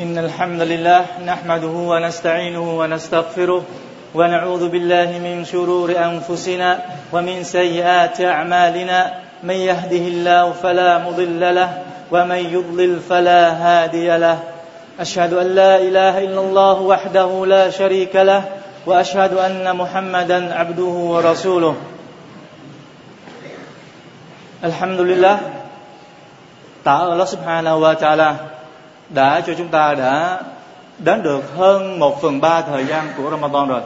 إن الحمد لله نحمده ونستعينه ونستغفره ونعوذ بالله من شرور أنفسنا ومن سيئات أعمالنا. من يهده الله فلا مضل له ومن يضلل فلا هادي له. أشهد أن لا إله إلا الله وحده لا شريك له وأشهد أن محمدا عبده ورسوله. الحمد لله. Allah subhanahu wa ta'ala đã cho chúng ta đã đến được hơn một phần ba thời gian của Ramadan rồi.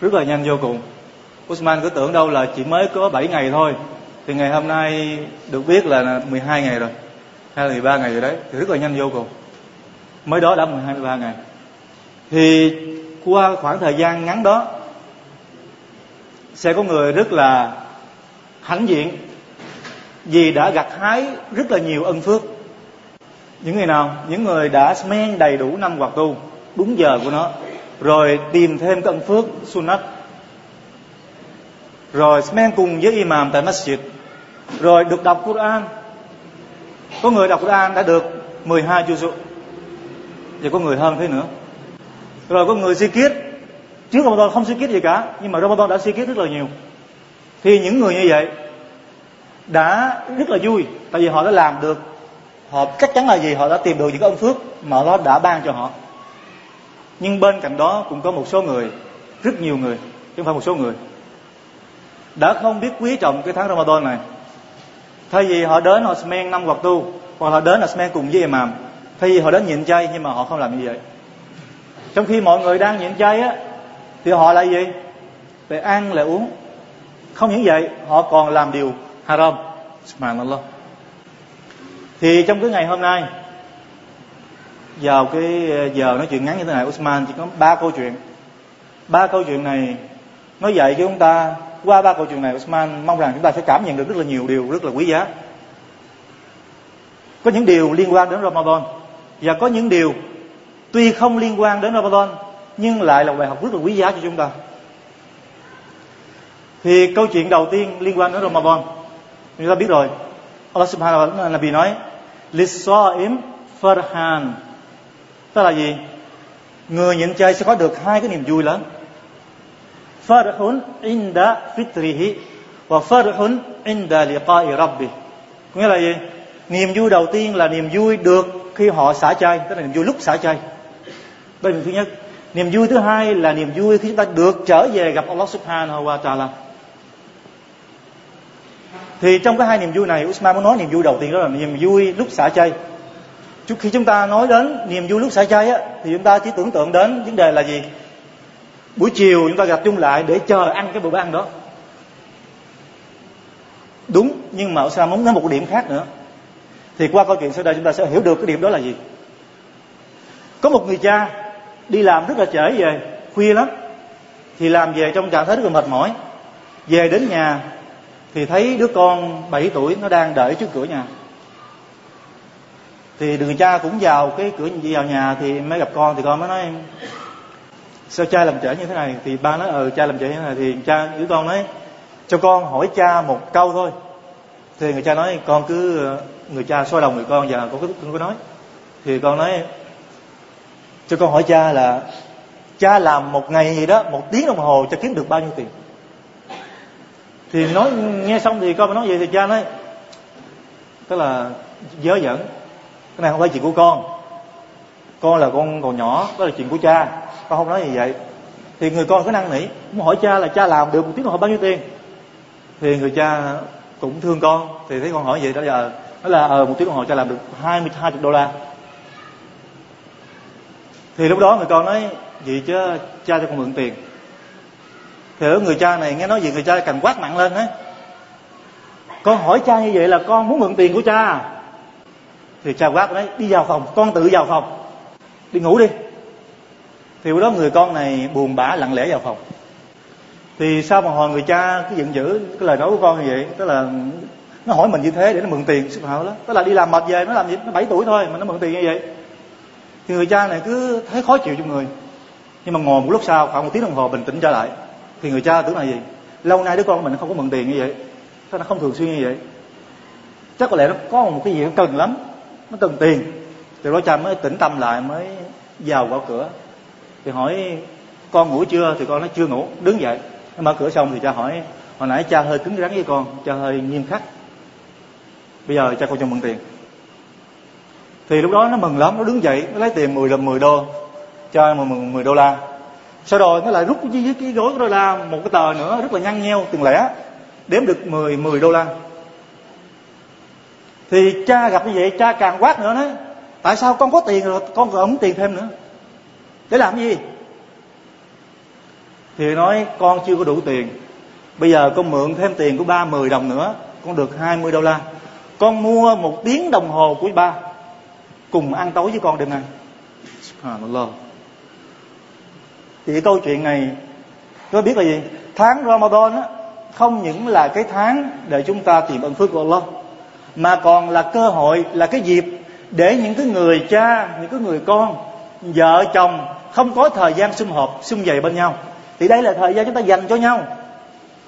Rất là nhanh vô cùng. Usman cứ tưởng đâu là chỉ mới có 7 ngày thôi. Thì ngày hôm nay được biết là 12 ngày rồi. Hay là 13 ngày rồi đấy. Thì rất là nhanh vô cùng. Mới đó đã 12 13 ngày. Thì qua khoảng thời gian ngắn đó, sẽ có người rất là hãnh diện vì đã gặt hái rất là nhiều ân phước những người nào? Những người đã men đầy đủ năm hoạt tu, đúng giờ của nó. Rồi tìm thêm cái ân phước, sunat. Rồi men cùng với imam tại masjid. Rồi được đọc Quran. Có người đọc Quran đã được 12 juzuk và có người hơn thế nữa. Rồi có người kiết. Trước Ramadan không kiết gì cả, nhưng mà Ramadan đã kiết rất là nhiều. Thì những người như vậy đã rất là vui, tại vì họ đã làm được họ, chắc chắn là gì? Họ đã tìm được những cái phước mà nó đã ban cho họ. Nhưng bên cạnh đó cũng có một số người, rất nhiều người, chứ không phải một số người, đã không biết quý trọng cái tháng Ramadan này. Thay vì họ đến họ smen năm hoặc tu, hoặc họ đến là smen cùng với imam, thay vì họ đến nhịn chay nhưng mà họ không làm như vậy. Trong khi mọi người đang nhịn chay á, thì họ lại gì? Lại ăn, lại uống. Không những vậy, họ còn làm điều haram. Subhanallah thì trong cái ngày hôm nay, vào cái ờ, giờ nói chuyện ngắn như thế này, Usman chỉ có ba câu chuyện. Ba câu chuyện này nói dạy cho chúng ta, qua ba câu chuyện này, Usman mong rằng chúng ta sẽ cảm nhận được rất là nhiều điều, rất là quý giá. Có những điều liên quan đến Ramadan, và có những điều tuy không liên quan đến Ramadan, nhưng lại là bài học rất là quý giá cho chúng ta. Thì câu chuyện đầu tiên liên quan đến Ramadan, chúng ta biết rồi. Allah subhanahu wa ta'ala Nabi nói Lissaim farhan Tức là gì? Người nhịn chay sẽ có được hai cái niềm vui lớn. Farhun inda fitrihi Và farhun inda liqa'i rabbi. Nghĩa là gì? Niềm vui đầu tiên là niềm vui được khi họ xả chay Tức là niềm vui lúc xả chay Đây là niềm thứ nhất. Niềm vui thứ hai là niềm vui khi chúng ta được trở về gặp Allah subhanahu wa ta'ala thì trong cái hai niềm vui này, Usman muốn nói niềm vui đầu tiên đó là niềm vui lúc xả chay. Trước khi chúng ta nói đến niềm vui lúc xả chay á, thì chúng ta chỉ tưởng tượng đến vấn đề là gì? Buổi chiều chúng ta gặp chung lại để chờ ăn cái bữa ăn đó. Đúng, nhưng mà Usman muốn nói một điểm khác nữa. Thì qua câu chuyện sau đây chúng ta sẽ hiểu được cái điểm đó là gì. Có một người cha đi làm rất là trễ về, khuya lắm, thì làm về trong trạng thái rất là mệt mỏi. Về đến nhà thì thấy đứa con 7 tuổi nó đang đợi trước cửa nhà. Thì người cha cũng vào cái cửa, vào nhà thì mới gặp con, thì con mới nói em sao cha làm trễ như thế này? Thì ba nói ờ cha làm trễ như thế này. Thì cha, đứa con nói, cho con hỏi cha một câu thôi. Thì người cha nói, con cứ, người cha soi lòng người con và con cứ con cứ nói. Thì con nói, cho con hỏi cha là, cha làm một ngày gì đó, một tiếng đồng hồ cho kiếm được bao nhiêu tiền? Thì nói, nghe xong thì con mà nói vậy thì cha nói, tức là dớ dẫn. Cái này không phải chuyện của con. Con là con còn nhỏ, đó là chuyện của cha. Con không nói gì vậy. Thì người con cứ năn nỉ, muốn hỏi cha là cha làm được một tiếng đồng hồ bao nhiêu tiền? Thì người cha cũng thương con, thì thấy con hỏi vậy đó giờ. Nó là ờ một tiếng đồng hồ cha làm được hai mươi, hai đô la. Thì lúc đó người con nói gì chứ cha cho con mượn tiền thì người cha này, nghe nói gì người cha càng quát nặng lên á con hỏi cha như vậy là con muốn mượn tiền của cha. Thì cha quát đấy đi vào phòng, con tự vào phòng. Đi ngủ đi. Thì lúc đó người con này buồn bã, lặng lẽ vào phòng. Thì sau một hồi người cha cứ giận dữ, cái lời nói của con như vậy? Tức là nó hỏi mình như thế để nó mượn tiền. Sức hảo đó, tức là đi làm mệt về, nó làm gì? Nó bảy tuổi thôi mà nó mượn tiền như vậy. Thì người cha này cứ thấy khó chịu trong người. Nhưng mà ngồi một lúc sau, khoảng một tiếng đồng hồ bình tĩnh trở lại thì người cha tưởng là gì? Lâu nay đứa con của mình không có mượn tiền như vậy. Sao nó không thường xuyên như vậy. Chắc có lẽ nó có một cái gì nó cần lắm. Nó cần tiền. Từ đó cha mới tỉnh tâm lại mới vào gõ cửa. Thì hỏi con ngủ chưa? Thì con nói chưa ngủ. Đứng dậy. Nó mở cửa xong thì cha hỏi hồi nãy cha hơi cứng rắn với con cha hơi nghiêm khắc. Bây giờ cha con cho mượn tiền. Thì lúc đó nó mừng lắm nó đứng dậy nó lấy tiền 10 đồng 10 đô. Cho 10, 10 đô la sau rồi nó lại rút cái, cái gói đô la một cái tờ nữa rất là nhăn nheo từng lẻ đếm được 10 10 đô la. Thì cha gặp như vậy cha càng quát nữa nói tại sao con có tiền rồi con còn ống tiền thêm nữa? Để làm gì? Thì nói con chưa có đủ tiền. Bây giờ con mượn thêm tiền của ba mười đồng nữa con được 20 đô la. Con mua một tiếng đồng hồ của ba cùng ăn tối với con đêm nay. Subhanallah thì câu chuyện này tôi biết là gì? Tháng Ramadan á, không những là cái tháng để chúng ta tìm ơn phước của Allah mà còn là cơ hội là cái dịp để những cái người cha những cái người con vợ chồng không có thời gian sum họp sum vầy bên nhau. Thì đây là thời gian chúng ta dành cho nhau.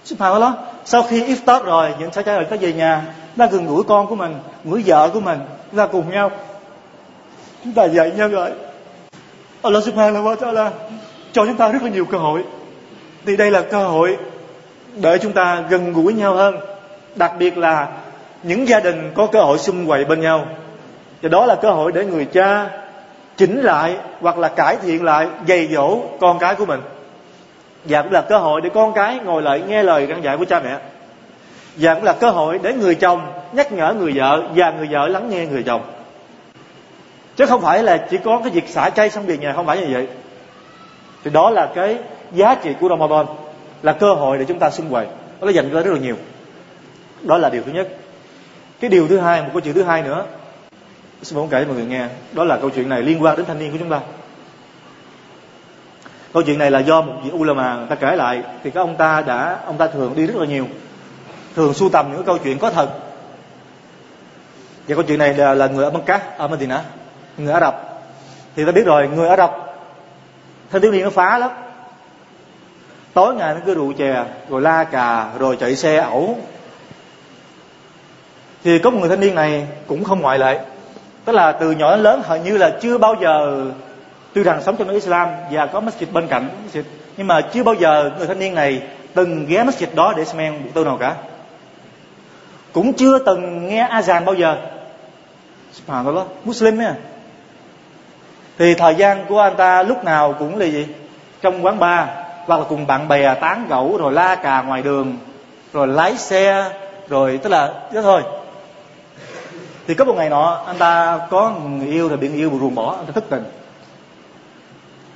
Subhanallah. Sau khi iftar rồi những sao cha rồi ta về nhà ta gần gũi con của mình gũi vợ của mình chúng ta cùng nhau. Chúng ta dạy nhau rồi Allah subhanahu wa ta'ala cho chúng ta rất là nhiều cơ hội. Thì đây là cơ hội để chúng ta gần gũi nhau hơn. Đặc biệt là những gia đình có cơ hội xung quậy bên nhau. Và đó là cơ hội để người cha chỉnh lại hoặc là cải thiện lại, dạy dỗ con cái của mình. Và cũng là cơ hội để con cái ngồi lại nghe lời răn dạy của cha mẹ. Và cũng là cơ hội để người chồng nhắc nhở người vợ và người vợ lắng nghe người chồng. Chứ không phải là chỉ có cái việc xả chay xong về nhà, không phải như vậy thì đó là cái giá trị của Ramadan là cơ hội để chúng ta xung quầy nó dành ra rất là nhiều. Đó là điều thứ nhất. Cái điều thứ hai một câu chuyện thứ hai nữa. Xin muốn kể cho mọi người nghe. Đó là câu chuyện này liên quan đến thanh niên của chúng ta. Câu chuyện này là do một vị ulama người ta kể lại. Thì các ông ta đã ông ta thường đi rất là nhiều. Thường sưu tầm những câu chuyện có thật. Và câu chuyện này là, là người ở Mecca ở Medina người Ả Rập. Thì ta biết rồi người Ả Rập thanh thiếu niên nó phá lắm. Tối ngày nó cứ rượu chè rồi la cà rồi chạy xe ẩu. Thì có một người thanh niên này cũng không ngoại lệ. Tức là từ nhỏ đến lớn hầu như là chưa bao giờ tuy rằng sống trong nước Islam và có masjid bên cạnh masjid, nhưng mà chưa bao giờ người thanh niên này từng ghé masjid đó để xem một tư nào cả. Cũng chưa từng nghe azan bao giờ. Subhanallah Muslim nha thì thời gian của anh ta lúc nào cũng là gì? Trong quán bar, hoặc là cùng bạn bè tán gẫu, rồi la cà ngoài đường, rồi lái xe, rồi, tức là, thế thôi. Thì có một ngày nọ, anh ta có người yêu rồi bị người yêu buồn bỏ, anh ta thất tình.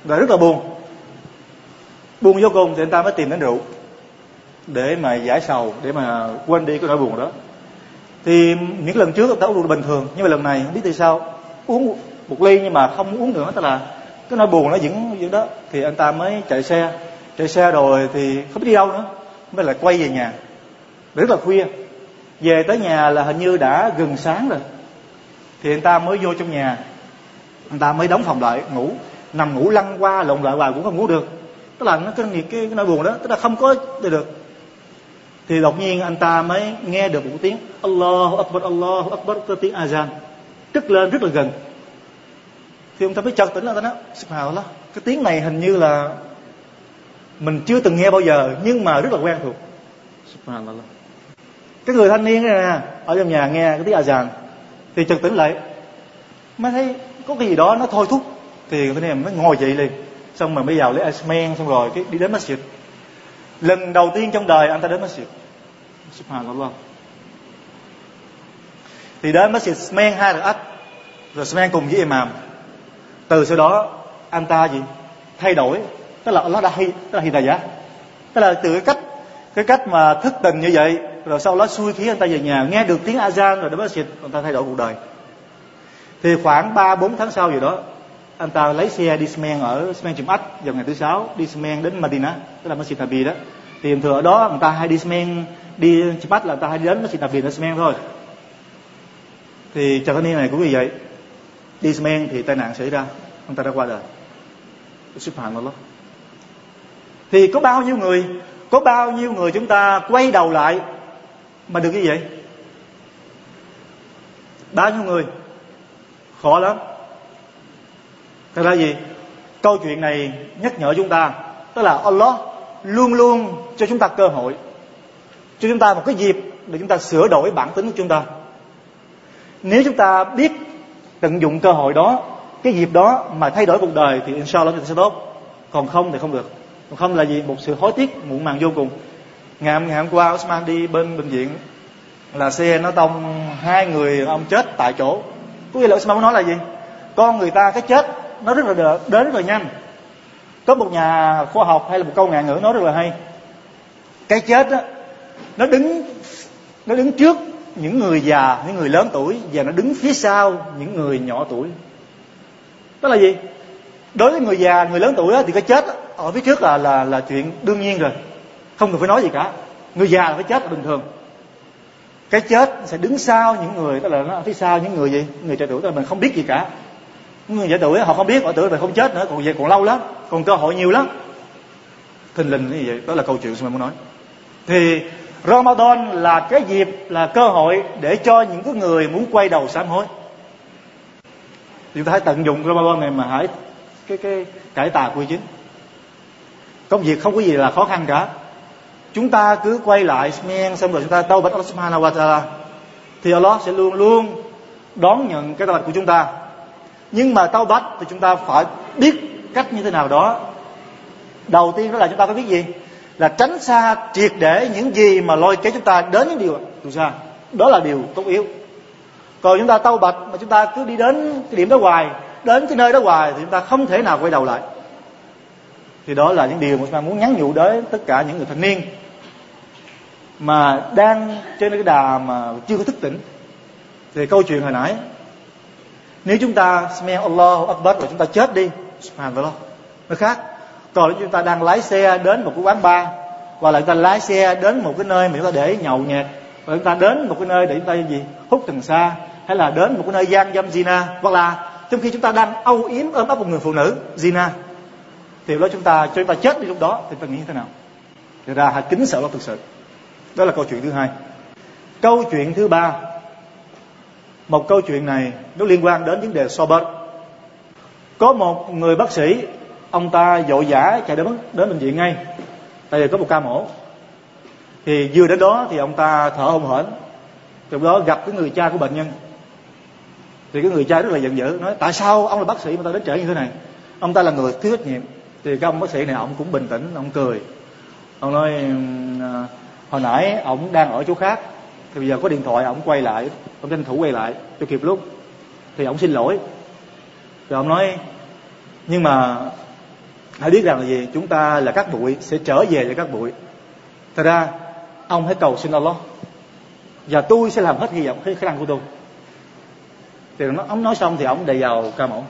Rồi rất là buồn. Buồn vô cùng thì anh ta mới tìm đến rượu, để mà giải sầu, để mà quên đi cái nỗi buồn đó. Thì những lần trước anh ta uống rượu bình thường, nhưng mà lần này không biết tại sao, uống một ly nhưng mà không uống nữa tức là cái nỗi buồn nó vẫn vẫn đó. Thì anh ta mới chạy xe. Chạy xe rồi thì không biết đi đâu nữa mới lại quay về nhà. Rất là khuya. Về tới nhà là hình như đã gần sáng rồi. Thì anh ta mới vô trong nhà. Anh ta mới đóng phòng lại ngủ. Nằm ngủ lăn qua lộn lại hoài cũng không ngủ được. Tức là nó cái cái, cái nỗi buồn đó tức là không có được. Thì đột nhiên anh ta mới nghe được một tiếng Allahu Akbar Allahu Akbar cái tiếng azan. Tức lên rất là gần thì ông ta mới chợt tỉnh lên ta nói subhanallah cái tiếng này hình như là mình chưa từng nghe bao giờ nhưng mà rất là quen thuộc. Subhanallah. Cái người thanh niên này nè ở trong nhà nghe cái tiếng azan thì chợt tỉnh lại. Mới thấy có cái gì đó nó thôi thúc thì người thanh niên mới ngồi dậy liền. Xong rồi mới vào lấy asmen xong rồi cái đi đến masjid. Lần đầu tiên trong đời anh ta đến masjid. Subhanallah. Thì đến masjid smen hai rakaat rồi smen cùng với imam từ sau đó, anh ta gì? Thay đổi. Tức là nó đã hay, tức là hidayah tức là từ cái cách cái cách mà thức tình như vậy, rồi sau đó xui khí anh ta về nhà, nghe được tiếng azan rồi đó mới xịt, anh ta thay đổi cuộc đời. Thì khoảng ba bốn tháng sau gì đó, anh ta lấy xe đi Smen ở Smen Chùm Ách vào ngày thứ sáu, đi Smen đến Medina, tức là Masjid Nabi đó. Thì thường ở đó người ta hay đi Smen đi Chùm Ách là người ta hay đến Masjid Nabi ở Smen thôi. Thì chàng thanh niên này cũng như vậy đi men thì tai nạn xảy ra, ông ta đã qua đời. Subhanallah thì có bao nhiêu người, có bao nhiêu người chúng ta quay đầu lại mà được như vậy? Bao nhiêu người? Khó lắm. Thật ra gì? Câu chuyện này nhắc nhở chúng ta, tức là Allah luôn luôn cho chúng ta cơ hội, cho chúng ta một cái dịp để chúng ta sửa đổi bản tính của chúng ta. Nếu chúng ta biết tận dụng cơ hội đó cái dịp đó mà thay đổi cuộc đời thì inshallah thì sẽ tốt. Còn không thì không được. Còn không là gì? Một sự hối tiếc muộn màng vô cùng. Ngày, hôm ngày hôm qua Osman đi bên bệnh viện là xe nó tông hai người ông chết tại chỗ. Có nghĩa là Osman muốn nói là gì? Con người ta cái chết nó rất là đến rất là nhanh. Có một nhà khoa học hay là một câu ngạn ngữ nói rất là hay. Cái chết đó, nó đứng nó đứng trước những người già, những người lớn tuổi và nó đứng phía sau những người nhỏ tuổi. Đó là gì? Đối với người già, người lớn tuổi thì cái chết ở phía trước là là là chuyện đương nhiên rồi. Không cần phải nói gì cả. Người già là phải chết là bình thường. Cái chết sẽ đứng sau những người, tức là nó phía sau những người gì người trẻ tuổi, tức là mình không biết gì cả. Người trẻ tuổi họ không biết, họ tưởng là không chết nữa, còn về còn lâu lắm, còn cơ hội nhiều lắm. Thình lình như vậy, đó là câu chuyện mình muốn nói. Thì Ramadan là cái dịp, là cơ hội để cho những cái người muốn quay đầu sám hối. Chúng ta hãy tận dụng Ramadan này mà hãy cái cái cải tà quy chính. Công việc không có gì là khó khăn cả. Chúng ta cứ quay lại men xong rồi chúng ta tâu bạch Allah subhanahu wa ta'ala, thì Allah sẽ luôn luôn đón nhận cái tawbah của chúng ta. Nhưng mà tâu bạch thì chúng ta phải biết cách như thế nào đó. Đầu tiên đó là chúng ta phải biết gì? Là tránh xa, triệt để những gì mà lôi kéo chúng ta đến những điều từ xa. Đó là điều tốt yếu. Còn chúng ta tâu bạch, mà chúng ta cứ đi đến cái điểm đó hoài, đến cái nơi đó hoài thì chúng ta không thể nào quay đầu lại. Thì đó là những điều mà chúng ta muốn nhắn nhủ đến tất cả những người thanh niên mà đang trên cái đà mà chưa có thức tỉnh. Thì câu chuyện hồi nãy, nếu chúng ta smell Allah Akbar và chúng ta chết đi, subhanallah. Nó khác còn nếu chúng ta đang lái xe đến một cái quán bar, hoặc là chúng ta lái xe đến một cái nơi mà chúng ta để nhậu nhẹt và chúng ta đến một cái nơi để chúng ta gì, hút cần sa, hay là đến một cái nơi gian dâm zina hoặc là trong khi chúng ta đang âu yếm ôm ấp một người phụ nữ zina thì lúc chúng ta cho chúng ta chết đi lúc đó, thì ta nghĩ như thế nào? Thì ra hãy kính sợ nó thực sự. Đó là câu chuyện thứ hai. Câu chuyện thứ ba. Một câu chuyện này nó liên quan đến vấn đề so bớt có một người bác sĩ ông ta vội vã chạy đến đến bệnh viện ngay. Tại vì có một ca mổ. Thì vừa đến đó thì ông ta thở hổn hển. Trong đó gặp cái người cha của bệnh nhân. Thì cái người cha rất là giận dữ, nói, tại sao ông là bác sĩ mà ta đến trễ như thế này? Ông ta là người thiếu trách nhiệm. Thì cái ông bác sĩ này, ông cũng bình tĩnh, ông cười. Ông nói à, hồi nãy ông đang ở chỗ khác. Thì bây giờ có điện thoại, ông quay lại. Ông tranh thủ quay lại cho kịp lúc. Thì ông xin lỗi. Rồi ông nói, nhưng mà hãy biết rằng là gì? Chúng ta là các bụi sẽ trở về là các bụi. Thật ra ông hãy cầu xin Allah. Và tôi sẽ làm hết hy vọng hết khả năng của tôi. Thì nó, ông nói xong thì ông đầy vào ca mổ.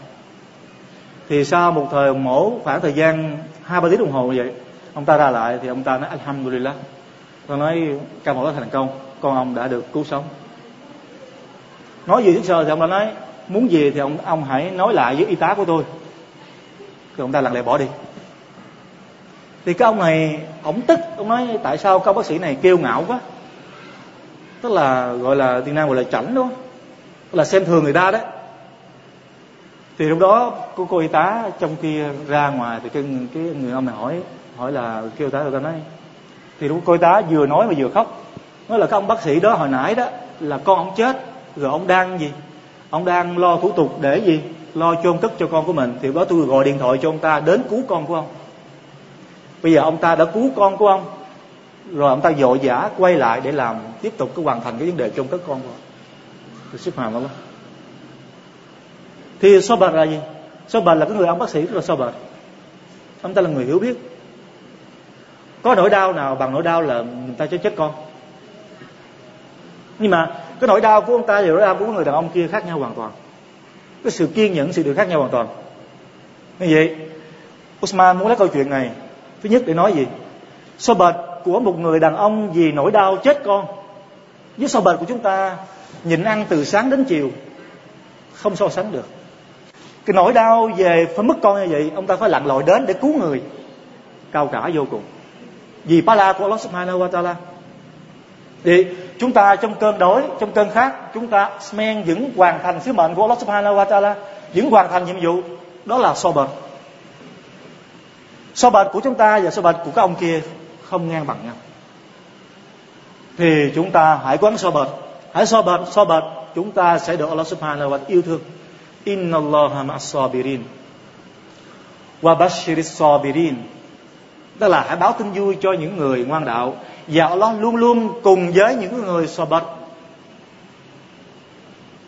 Thì sau một thời mổ khoảng thời gian hai ba tiếng đồng hồ như vậy ông ta ra lại thì ông ta nói alhamdulillah. Tôi nói ca mổ đã thành công con ông đã được cứu sống. Nói gì trước sơ thì ông đã nói muốn gì thì ông ông hãy nói lại với y tá của tôi rồi ông ta lặng lẽ bỏ đi. Thì cái ông này ổng tức ông nói tại sao các bác sĩ này kêu ngạo quá? Tức là gọi là tiếng nam gọi là chảnh đúng không? Tức là xem thường người ta đấy. Thì lúc đó cô cô y tá trong khi ra ngoài thì cái, cái người ông này hỏi hỏi là kêu tá người ta nói thì lúc cô y tá vừa nói mà vừa khóc. Nói là các ông bác sĩ đó hồi nãy đó là con ông chết rồi ông đang gì? Ông đang lo thủ tục để gì? Lo chôn cất cho con của mình, thì đó tôi gọi điện thoại cho ông ta đến cứu con của ông. Bây giờ ông ta đã cứu con của ông, rồi ông ta vội vã quay lại để làm, tiếp tục cái hoàn thành cái vấn đề chôn cất con của ông. Thì xếp hàng lắm thì so bật là gì? So bật là cái người ông bác sĩ rất là so bật ông ta là người hiểu biết. Có nỗi đau nào bằng nỗi đau là người ta cho chết con. Nhưng mà cái nỗi đau của ông ta và nỗi đau của người đàn ông kia khác nhau hoàn toàn cái sự kiên nhẫn, sự được khác nhau hoàn toàn. Như vậy, Usman muốn lấy câu chuyện này. Thứ nhất để nói gì? So bệt của một người đàn ông vì nỗi đau chết con, với so bệt của chúng ta, nhịn ăn từ sáng đến chiều, không so sánh được. Cái nỗi đau về phải mất con như vậy, ông ta phải lặn lội đến để cứu người. Cao cả vô cùng. Vì ba la của Allah subhanahu wa ta'ala thì chúng ta trong cơn đói trong cơn khát chúng ta men vẫn hoàn thành sứ mệnh của Allah subhanahu wa ta'ala vẫn hoàn thành nhiệm vụ đó là so bệnh. so bệnh của chúng ta và so bệnh của các ông kia không ngang bằng nhau. Thì chúng ta hãy quán so bệnh, hãy so bệnh so bệnh chúng ta sẽ được Allah Subhanahu wa ta'ala yêu thương. Inna Allah ma'as sabirin. Wa bashiris sabirin. Tức là hãy báo tin vui cho những người ngoan đạo và Allah luôn luôn cùng với những người so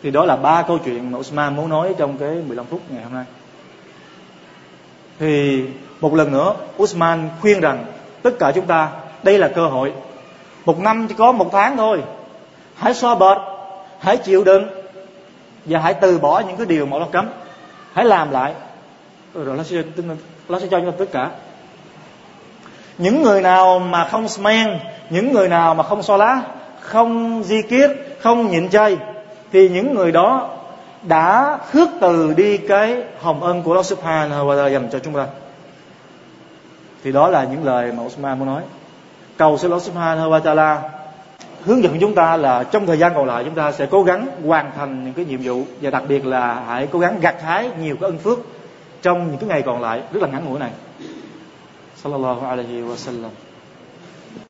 thì đó là ba câu chuyện mà Usman muốn nói trong cái 15 phút ngày hôm nay. Thì một lần nữa, Usman khuyên rằng, tất cả chúng ta, đây là cơ hội. Một năm chỉ có một tháng thôi. Hãy so bệt hãy chịu đựng và hãy từ bỏ những cái điều mà nó cấm. Hãy làm lại. Rồi nó sẽ nó sẽ cho chúng ta tất cả những người nào mà không smen những người nào mà không so lá, không di kiết, không nhịn chay, thì những người đó đã khước từ đi cái hồng ân của Allah Subhanahu wa ta'ala dành cho chúng ta. Thì đó là những lời mà Osman muốn nói. Cầu xin Allah Subhanahu wa ta'ala hướng dẫn chúng ta là trong thời gian còn lại chúng ta sẽ cố gắng hoàn thành những cái nhiệm vụ và đặc biệt là hãy cố gắng gặt hái nhiều cái ân phước trong những cái ngày còn lại rất là ngắn ngủi này. صلى الله عليه وسلم.